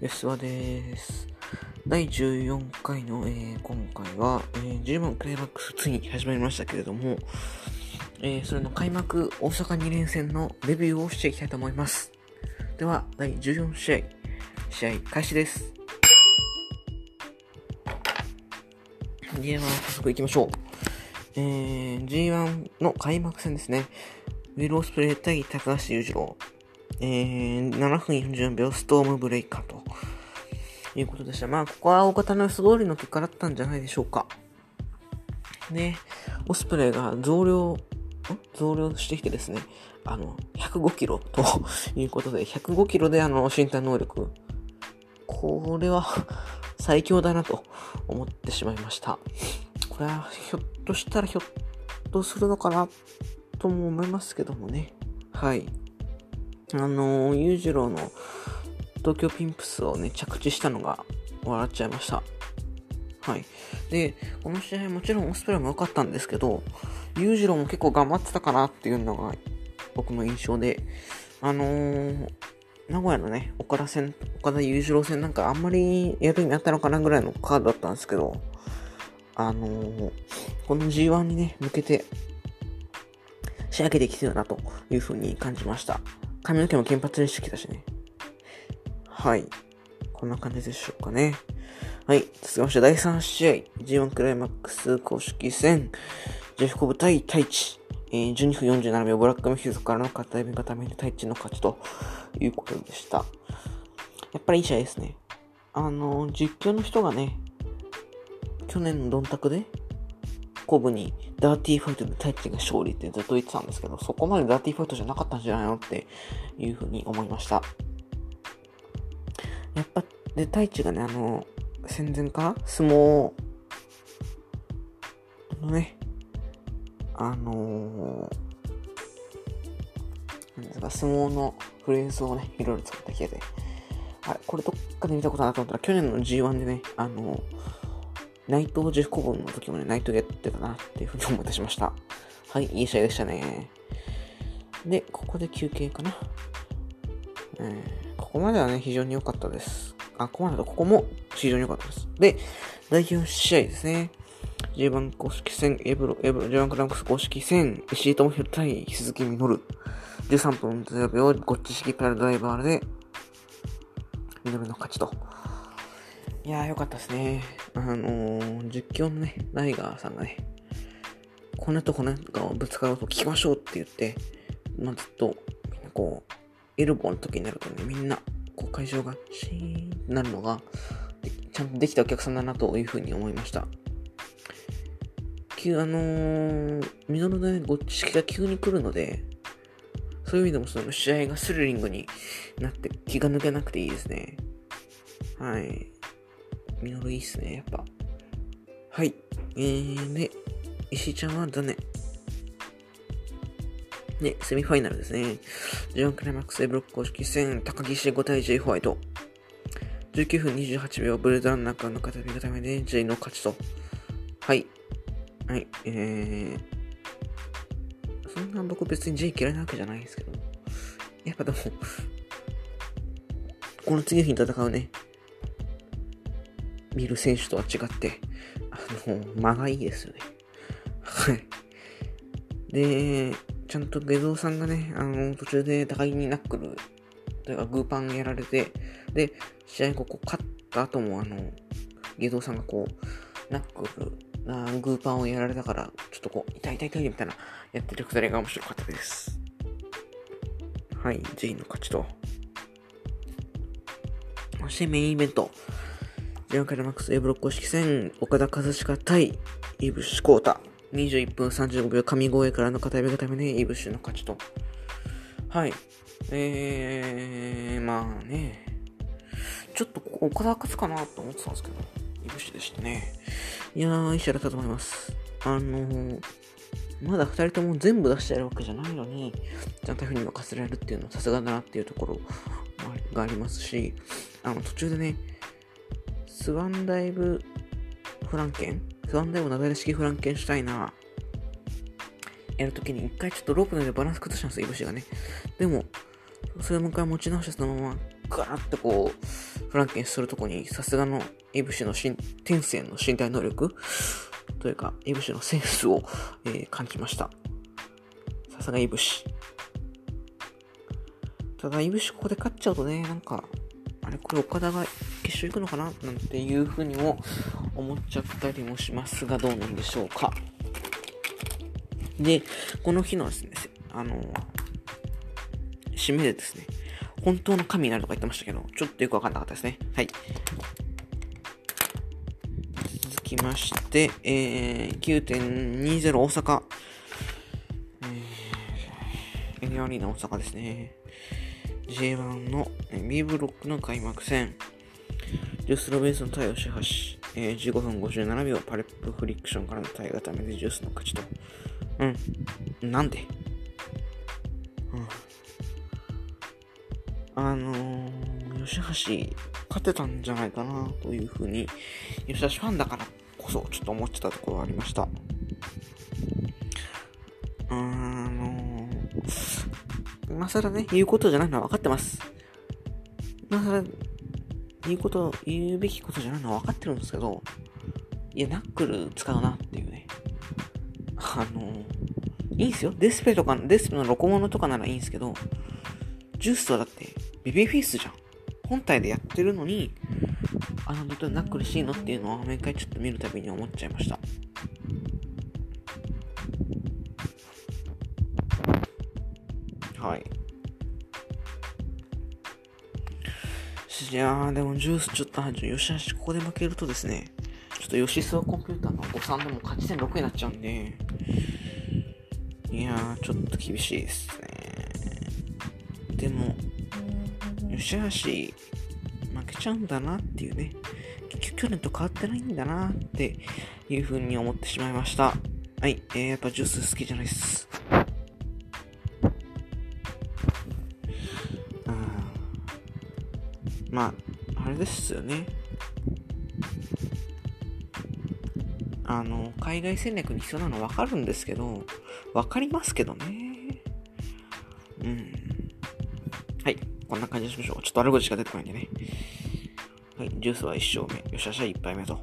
安和です。第14回の、えー今回は、えー、10番クライマックスついに始まりましたけれども、えーそれの開幕大阪2連戦のレビューをしていきたいと思います。では、第14試合、試合開始です。では、早速行きましょう。えー、G1 の開幕戦ですね。ウィル・オスプレイ対高橋裕次郎。えー、7分44秒ストームブレイカーということでした。まあ、ここは大方の予想通りの結果だったんじゃないでしょうか。で、オスプレイが増量、増量してきてですね、あの、105キロということで、105キロであの、身体能力。これは最強だなと思ってしまいました。これはひょっとしたらひょっとするのかなとも思いますけどもね。はい。あのー、裕次郎の東京ピンプスをね、着地したのが笑っちゃいました。はい。で、この試合もちろんオスプレイも良かったんですけど、裕次郎も結構頑張ってたかなっていうのが僕の印象で、あのー、名古屋のね、岡田戦、岡田裕次郎戦なんかあんまりやるになったのかなぐらいのカードだったんですけど、あのー、この G1 にね、向けて仕上げてきてるなというふうに感じました。髪の毛も金髪にしてきたしね。はい。こんな感じでしょうかね。はい。続きまして第3試合。G1 クライマックス公式戦。ジェフコブ対太一。えー、12分47秒ブラックミヒューズからの片指固めで太一の勝ちということでした。やっぱりいい試合ですね。あの、実況の人がね、去年のドンタクで、コブにダーティーファイトでタイチが勝利ってずっと言ってたんですけど、そこまでダーティーファイトじゃなかったんじゃないのっていうふうに思いました。やっぱ、で、タイチがね、あの、戦前か？ら相撲のね、あのー、なんですか、相撲のフレーズをね、いろいろ作った系で、あれ、これどっかで見たことなと思ったら、去年の G1 でね、あのー、ナイトジェフコブンの時もね、ナイトやってたなっていうふうに思い出しました。はい、いい試合でしたね。で、ここで休憩かな。えー、ここまではね、非常に良かったです。あ、ここまでだとここも非常に良かったです。で、第4試合ですね。J1 公式戦、エブロ、エブロ、J1 クランクス公式戦、石井智弘対鈴木みのる。13分0秒、ゴッチ式からドライバーで、みのるの勝ちと。いやー、よかったですね。あのー、実況のね、ライガーさんがね、骨と骨がぶつかろうと聞きましょうって言って、まあ、ずっと、こう、エルボーの時になるとね、みんな、こう、会場がシーンってなるのが、ちゃんとできたお客さんだなというふうに思いました。急、あのー、ミノルのね、ご知識が急に来るので、そういう意味でもその試合がスリリングになって気が抜けなくていいですね。はい。ミノルいいっすね、やっぱ。はい。えー、で、石井ちゃんは残念。で、セミファイナルですね。J1 クライマックス A ブロック公式戦、高木氏5対 J ホワイト。19分28秒、ブレードランナーからの片手固めで J の勝ちと。はい。はい、えー、そんな僕別に J 嫌いなわけじゃないんですけど。やっぱでも、この次の日に戦うね、見る選手とは違って、あの、間がいいですよね。はい。で、ちゃんと下道さんがね、あの、途中で高木にナックル、というかグーパンやられて、で、試合ここ勝った後も、あの、下道さんがこう、ナックル、あグーパンをやられたから、ちょっとこう、痛い痛い痛いみたいな、やってるくだりが面白かったです。はい、J の勝ちと。そしてメインイベント。ジャンカルマックス A ブロック公式戦、岡田和親対イブシコータ。21分35秒、神声からの片指固めでイブシの勝ちと。はい。えー、まあね。ちょっとここ岡田勝つかなと思ってたんですけど、イブシでしたね。いやー、いい試合だったと思います。あのー、まだ2人とも全部出してやるわけじゃないのに、ちゃんとふうに任せられるっていうのはさすがだなっていうところがありますし、あの、途中でね、スワンダイブフランケン？スワンダイブなだれ式フランケンシュタイナーやるときに一回ちょっとロープの上でバランス崩したんですよ、イブシがね。でも、それをもう一回持ち直してそのままガラッとこう、フランケンするとこに、さすがのイブシの天性の身体能力？というか、イブシのセンスを、えー、感じました。さすがイブシ。ただ、イブシここで勝っちゃうとね、なんか、あれ、これ岡田が決勝行くのかななんていうふうにも思っちゃったりもしますが、どうなんでしょうか。で、この日のですね、あの、締めでですね、本当の神になるとか言ってましたけど、ちょっとよくわかんなかったですね。はい。続きまして、えー、9.20大阪。えー、エニアリーナ大阪ですね。J1 の B ブロックの開幕戦。ジュースロベースの対応し橋、えー、15分57秒、パレップフリクションからの対応ためでジュースの勝ちと。うん。なんで？うん。あのー、吉橋、勝てたんじゃないかな、というふうに、吉橋ファンだからこそ、ちょっと思ってたところがありました。あのー、今更ね、言うことじゃないのは分かってます。今更、言うこと、言うべきことじゃないのは分かってるんですけど、いや、ナックル使うなっていうね。あのいいんすよ。デスペとか、デスペのロコモノとかならいいんすけど、ジュースはだって、ベビーフェイスじゃん。本体でやってるのに、あの、どナックルしいのっていうのは、毎回ちょっと見るたびに思っちゃいました。いやー、でもジュースちょっと、よしあし、ここで負けるとですね、ちょっとヨシスワコンピューターの誤算でも勝ち点6になっちゃうんで、いやー、ちょっと厳しいですね。でも、よしあし、負けちゃうんだなっていうね、結局去年と変わってないんだなっていう風に思ってしまいました。はい、えー、やっぱジュース好きじゃないっす。まあ、あれですよね。あの、海外戦略に必要なの分かるんですけど、分かりますけどね。うん。はい。こんな感じにしましょう。ちょっと悪口しか出てこないんでね。はい。ジュースは1勝目。よしゃしゃ1敗目と。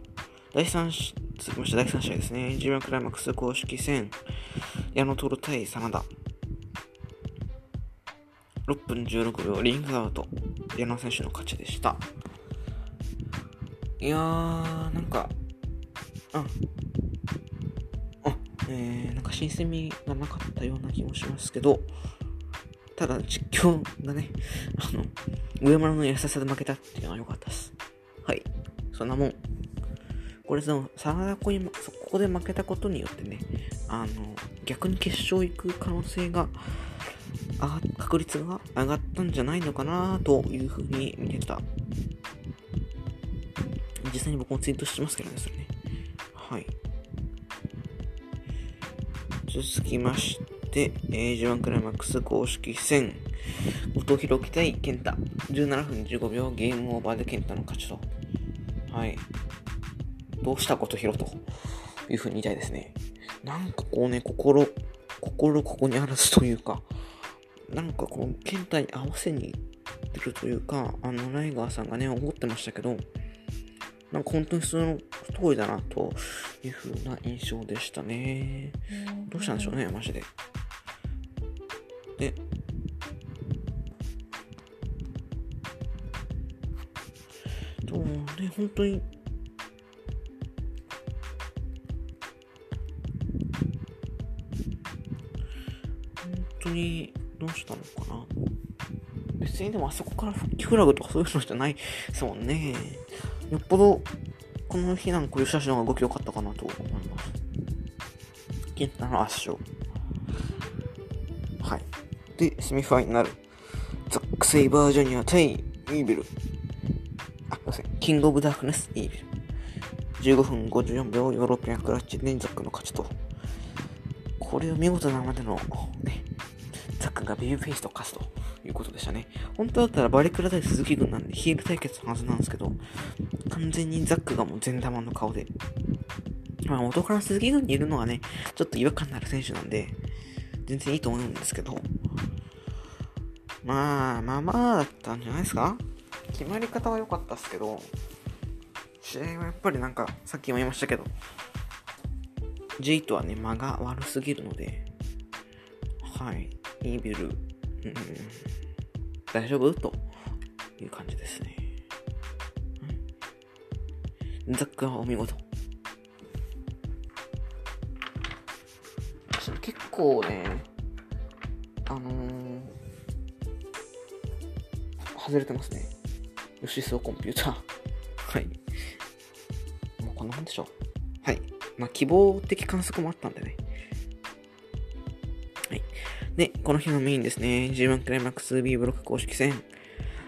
第3、続きまして第3試合ですね。G1 クライマックス公式戦。矢野徹対真田。6分16秒、リングアウト。矢野選手の勝ちでした。いやー、なんか、あ、あ、えー、なんか新鮮味がなかったような気もしますけど、ただ実況がね、あの、上村の優しさで負けたっていうのは良かったです。はい。そんなもん。これでも、真田こに、そこで負けたことによってね、あの、逆に決勝行く可能性が確率が上がったんじゃないのかなというふうに見てた。実際に僕もツイートしてますけどね、それね。はい。続きまして、えー、G1 クライマックス公式戦、後藤弘樹対健太。17分15秒、ゲームオーバーで健太の勝ちと。はい。どうしたこと広というふうに言いたいですね。なんかこうね、心、心ここにあらずというか、なんかこう、検体合わせに行ってるというか、あの、ライガーさんがね、思ってましたけど、なんか本当にその通りだな、という風な印象でしたね。どうしたんでしょうね、マジで。で、とね、本当に、本当に、どうしたのかな？別にでもあそこから復帰フラグとかそういうのじゃないですもんね。よっぽど、この日なんか吉橋の方が動き良かったかなと思います。健太の圧勝。はい。で、セミファイナル。ザック・セイバージュニア対イービル。あ、すいません。キング・オブ・ダークネス・イービル。15分54秒ヨーロッピアンクラッチでザックの勝ちと。これを見事なまでの、ね、がベビーフェイスと勝つということでしたね。本当だったらバリクラ対鈴木軍なんでヒール対決のはずなんですけど、完全にザックがもう全玉の顔で。まあ元から鈴木軍にいるのはね、ちょっと違和感のある選手なんで、全然いいと思うんですけど、まあ、まあまあだったんじゃないですか？決まり方は良かったっすけど、試合はやっぱりなんか、さっきも言いましたけど、J とはね、間が悪すぎるので、はい、イービル、うん、大丈夫？という感じですね。ザックはお見事。結構ね、あのー、外れてますね。吉荘コンピューター。はい。もうこんなもんでしょう。はい。まあ、希望的観測もあったんでね。はい。で、この日のメインですね。G1 クライマックス B ブロック公式戦。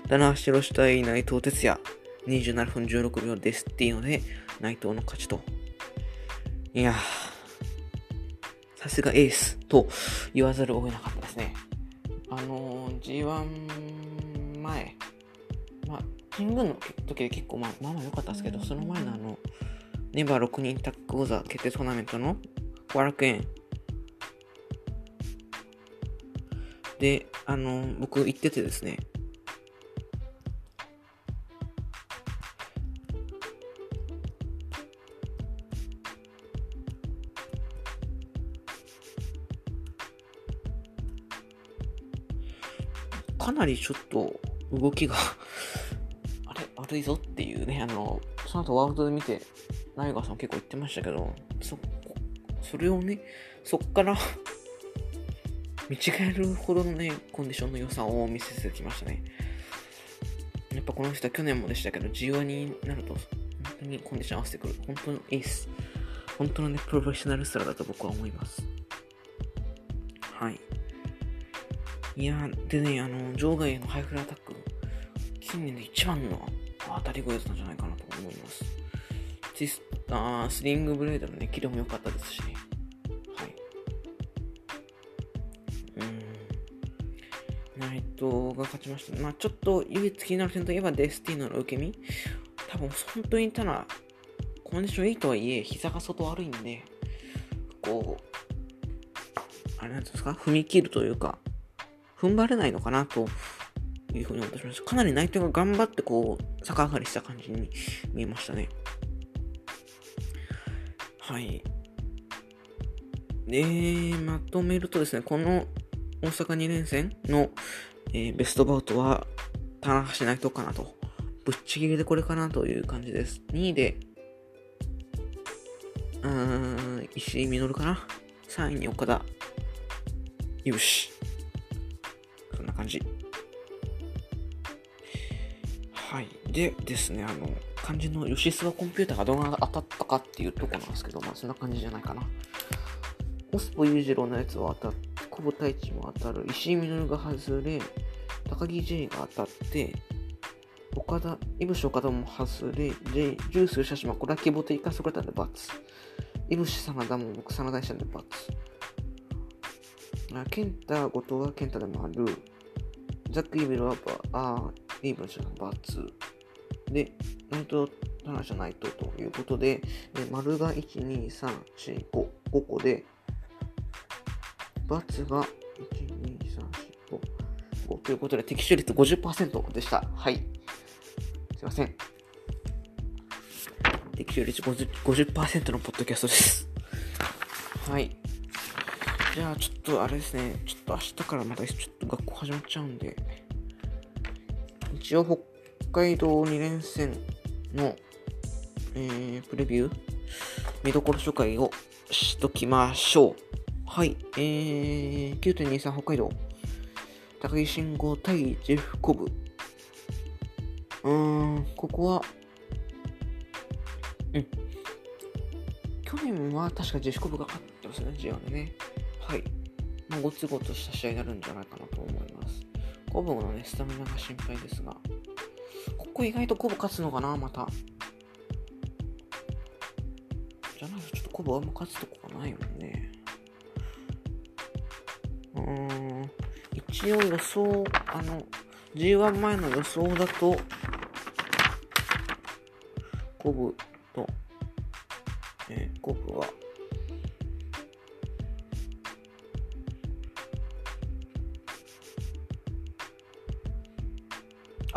棚橋宏対内藤哲也。27分16秒ですっていうので、内藤の勝ちと。いやさすがエースと言わざるを得なかったですね。あのー、G1 前、まあ、キングの時で結構まあまあまあ良かったですけど、その前のあの、ネバー6人タッグ王座決定トーナメントの後楽園で、あの、僕行っててですね、かなりちょっと動きが あれ悪いぞっていうね、あの、その後ワールドで見て、ナイガーさん結構言ってましたけど、そ、それをね、そっから見違えるほどのね、コンディションの良さを見せてきましたね。やっぱこの人は去年もでしたけど、G1 になると、本当にコンディション合わせてくる。本当のエース。本当のね、プロフェッショナルスターだと僕は思います。はい。いやでね、あの、場外へのハイフライアタック、近年で一番の当たり声だったんじゃないかなと思います。チスあスリングブレードのね、キレも良かったですしね。トが勝ちました。まあちょっと唯一気になる点といえばデスティーノの受け身。多分本当にただ、コンディションいいとはいえ、膝が外悪いんで、こう、あれなんですか踏み切るというか、踏ん張れないのかなというふうに思ってしまいます。かなり内藤が頑張ってこう、逆上がりした感じに見えましたね。はい。で、まとめるとですね、この大阪2連戦の、えー、ベストバウトは、棚橋内藤かなと。ぶっちぎりでこれかなという感じです。2位で、うーん、石井実かな ?3 位に岡田。よし。そんな感じ。はい。でですね、あの、肝心の吉諏訪コンピューターがどのが当たったかっていうとこなんですけど、まあそんな感じじゃないかな。オスポ裕次郎のやつは当たっ、久保太一も当たる、石井実が外れ、高木 J が当たって、岡田、イブシ岡田も外れ、J、ジュース吉島、これは希望と生かすくれたんで×。イブシ真田も僕真田したんで×。あ、健太、後藤は健太でもある。ザック・イーベルはバあイーブルじゃない、バツ。で、ナイト、タナじゃないとということで、で丸が1、2、3、4、5、5個で、バツが1、2、3、4、5、ということで、適正率50%でした。はい。すいません。適正率 50%, 50のポッドキャストです。はい。じゃあちょっとあれですね、ちょっと明日からまたちょっと学校始まっちゃうんで、一応北海道2連戦の、えー、プレビュー、見どころ紹介をしときましょう。はい、えー、9.23北海道、高木慎吾対ジェフコブ。うーん、ここは、うん。去年は確かジェフコブが勝ってますね、G1 でね。はい。まあ、ごつごとした試合になるんじゃないかなと思います。コブのね、スタミナが心配ですが、ここ意外とコブ勝つのかな、また。じゃないとちょっとコブあんま勝つとこがないもんね。一応予想、あの、G1 前の予想だと、コブと、えー、コブは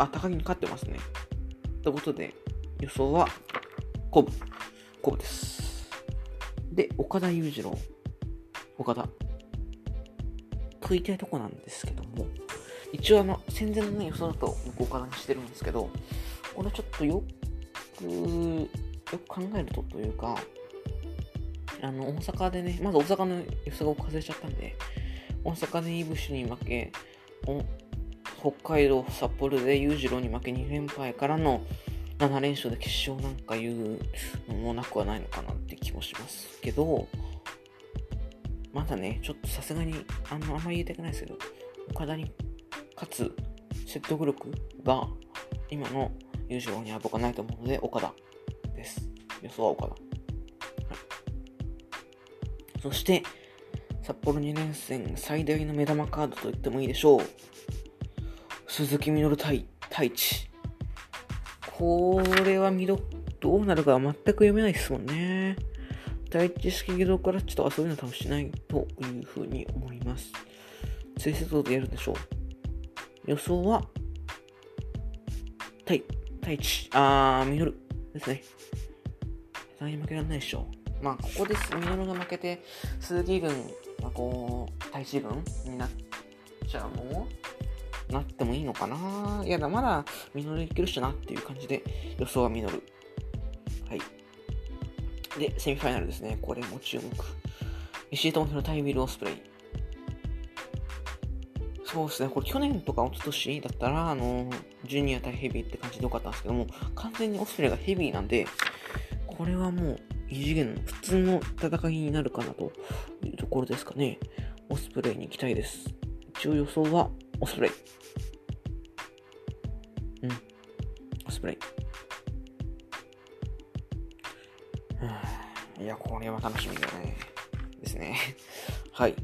あ、高木に勝ってますね。ということで、予想は、コブ。コブです。で、岡田裕次郎。岡田。と言いたいとこなんですけども、一応あの、戦前のね、予想だと僕岡田にしてるんですけど、これちょっとよく、よく考えるとというか、あの、大阪でね、まず大阪の予想が外れちゃったんで、大阪でイブシに負け、北海道札幌で裕次郎に負け2連敗からの7連勝で決勝なんか言うのもなくはないのかなって気もしますけど、まだね、ちょっとさすがに、あの、あんまり言いたくないですけど、岡田に勝つ説得力が今の優勝には僕はないと思うので、岡田です。予想は岡田。はい、そして、札幌2連戦最大の目玉カードと言ってもいいでしょう。鈴木みのる対太一。これは見ど、どうなるか全く読めないですもんね。第一式軌道からちょっと遊びの多分しないというふうに思います。追説度でやるでしょう？予想は、対、対一、あー、ミノルですね。下手に負けられないでしょう。まあ、ここです。ミノルが負けて、鈴木軍がこう、対一軍になっちゃうのなってもいいのかないやだ、まだミノルいけるしなっていう感じで予想はミノル。はい。で、セミファイナルですね。これも注目。石井智弘対ウィル・オスプレイ。そうですね。これ去年とか一昨年だったら、あの、ジュニア対ヘビーって感じでよかったんですけども、完全にオスプレイがヘビーなんで、これはもう異次元の普通の戦いになるかなというところですかね。オスプレイに行きたいです。一応予想はオスプレイ。うん。オスプレイ。れは楽しみだね。ですね。はい。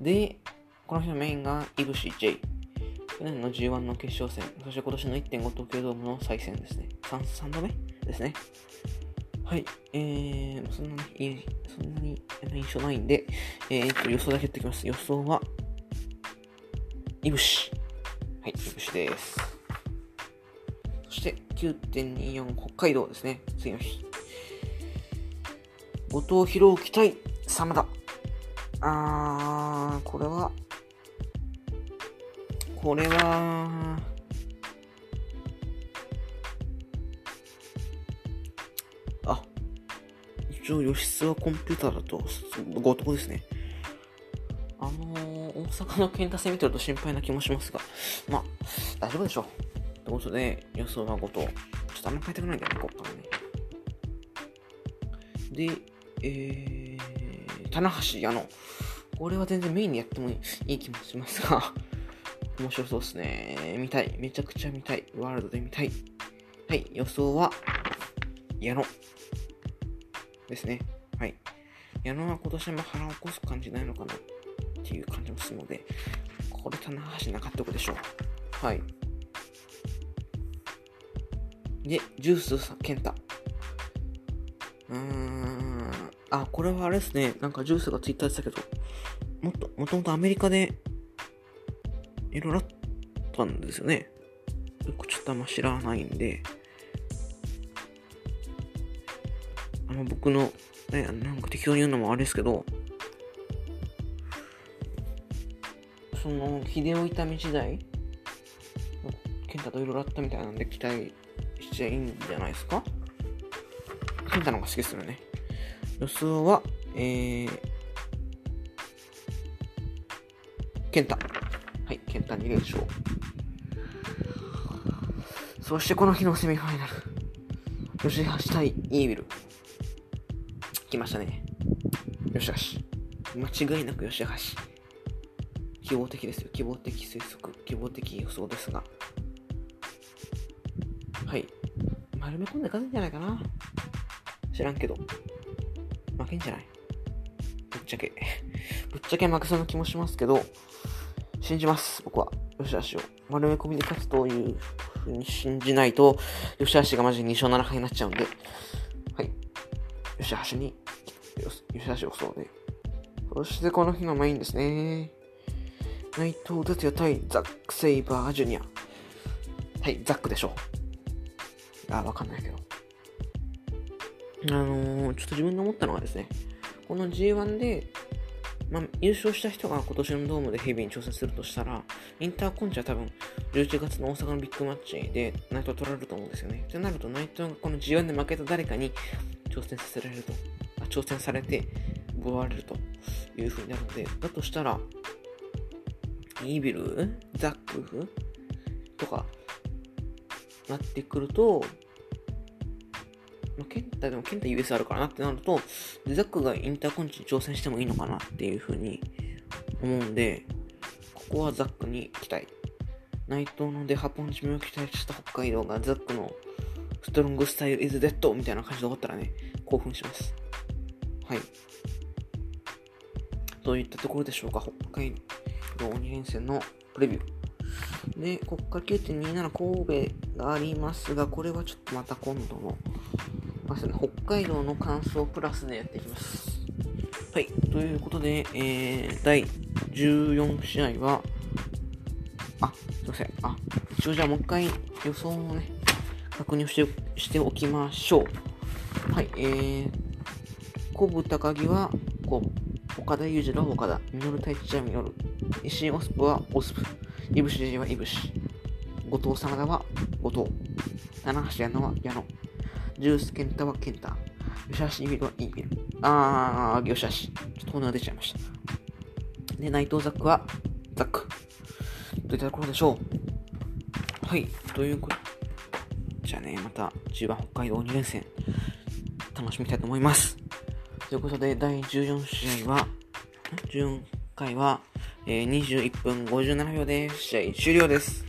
で、この日のメインがイブシ J。去年の G1 の決勝戦、そして今年の1.5東京ドームの再戦ですね。3, 3度目ですね。はい。えー、そんなに、そんなに印象ないんで、えー、と予想だけ言っておきます。予想は、いぶし。はい、いぶしです。そして、9.24北海道ですね。次の日。後藤弘樹対真田。あー、これは、これは、あ、一応、吉津はコンピューターだと、後藤ですね。あのー、大阪の健太戦見てると心配な気もしますが、まあ、大丈夫でしょう。ということで、予想は後藤。ちょっとあんま変えたくないんだよね、ここからね。で、えー、棚橋矢野。これは全然メインでやってもいい気もしますが、面白そうですね。見たい。めちゃくちゃ見たい。ワールドで見たい。はい、予想は、矢野ですね。はい。矢野は今年も腹を起こす感じないのかなっていう感じもするので、これ棚橋なかったことでしょう。はい。で、ジュースさん健太。うーん。あ、これはあれですね。なんかジュースがツイッターでしたけど、もっと、もともとアメリカで、いろいろあったんですよね。ちょっとあんま知らないんで、あの、僕の、ね、なんか適当に言うのもあれですけど、その、秀夫痛み時代、健太といろいろあったみたいなんで期待しちゃいいんじゃないですか？健太の方が好きですよね。予想は、えー、ケンタ。はい、ケンタ2連勝。そしてこの日のセミファイナル。吉橋対イービル。来ましたね。吉橋。間違いなく吉橋。希望的ですよ。希望的推測。希望的予想ですが。はい。丸め込んで勝つんじゃないかな。知らんけど。負けんじゃない？ぶっちゃけ。ぶっちゃけ負けそうな気もしますけど、信じます、僕は。吉橋を。丸め込みで勝つというふうに信じないと、吉橋がマジで2勝7敗になっちゃうんで、はい。吉橋に、吉橋をそうで。そしてこの日のメインですね。内藤哲也対ザック・セイバージュニア。はい、ザックでしょう。あ、わかんないけど。あのー、ちょっと自分で思ったのがですね、この G1 で、まあ、優勝した人が今年のドームでヘビーに挑戦するとしたら、インターコンチは多分、11月の大阪のビッグマッチで内藤取られると思うんですよね。となると、内藤がこの G1 で負けた誰かに挑戦させられると、あ挑戦されて、奪われるという風になるので、だとしたら、イービルザックとか、なってくると、ま、ケンタでもケンタ US あるからなってなると、ザックがインターコンチに挑戦してもいいのかなっていうふうに思うんで、ここはザックに期待。内藤のデハポンチ目を期待した北海道がザックのストロングスタイルイズデッドみたいな感じで終わったらね、興奮します。はい。といったところでしょうか、北海道2連戦のプレビュー。で、国家9.27神戸がありますが、これはちょっとまた今度の、まね、北海道の感想プラスでやっていきます。はい、ということで、えー、第14試合は、あ、すいません。あ、一応じゃあもう一回予想をね、確認してしておきましょう。はい、えー、コブ高木は、こう、岡田裕二は岡田、ミノル太一はミノル、石井オスプはオスプ、いぶしじはいぶし。後藤真田は後藤。七橋矢野は矢野。ジュース健太は健太。吉橋イビルはイービル。あー、吉橋。ちょっと骨が出ちゃいました。で、内藤ザックはザック。といったところでしょう？はい。ということ。じゃあね、また10番北海道2連戦、楽しみたいと思います。ということで、第14試合は、14回は、えー、21分57秒で試合終了です。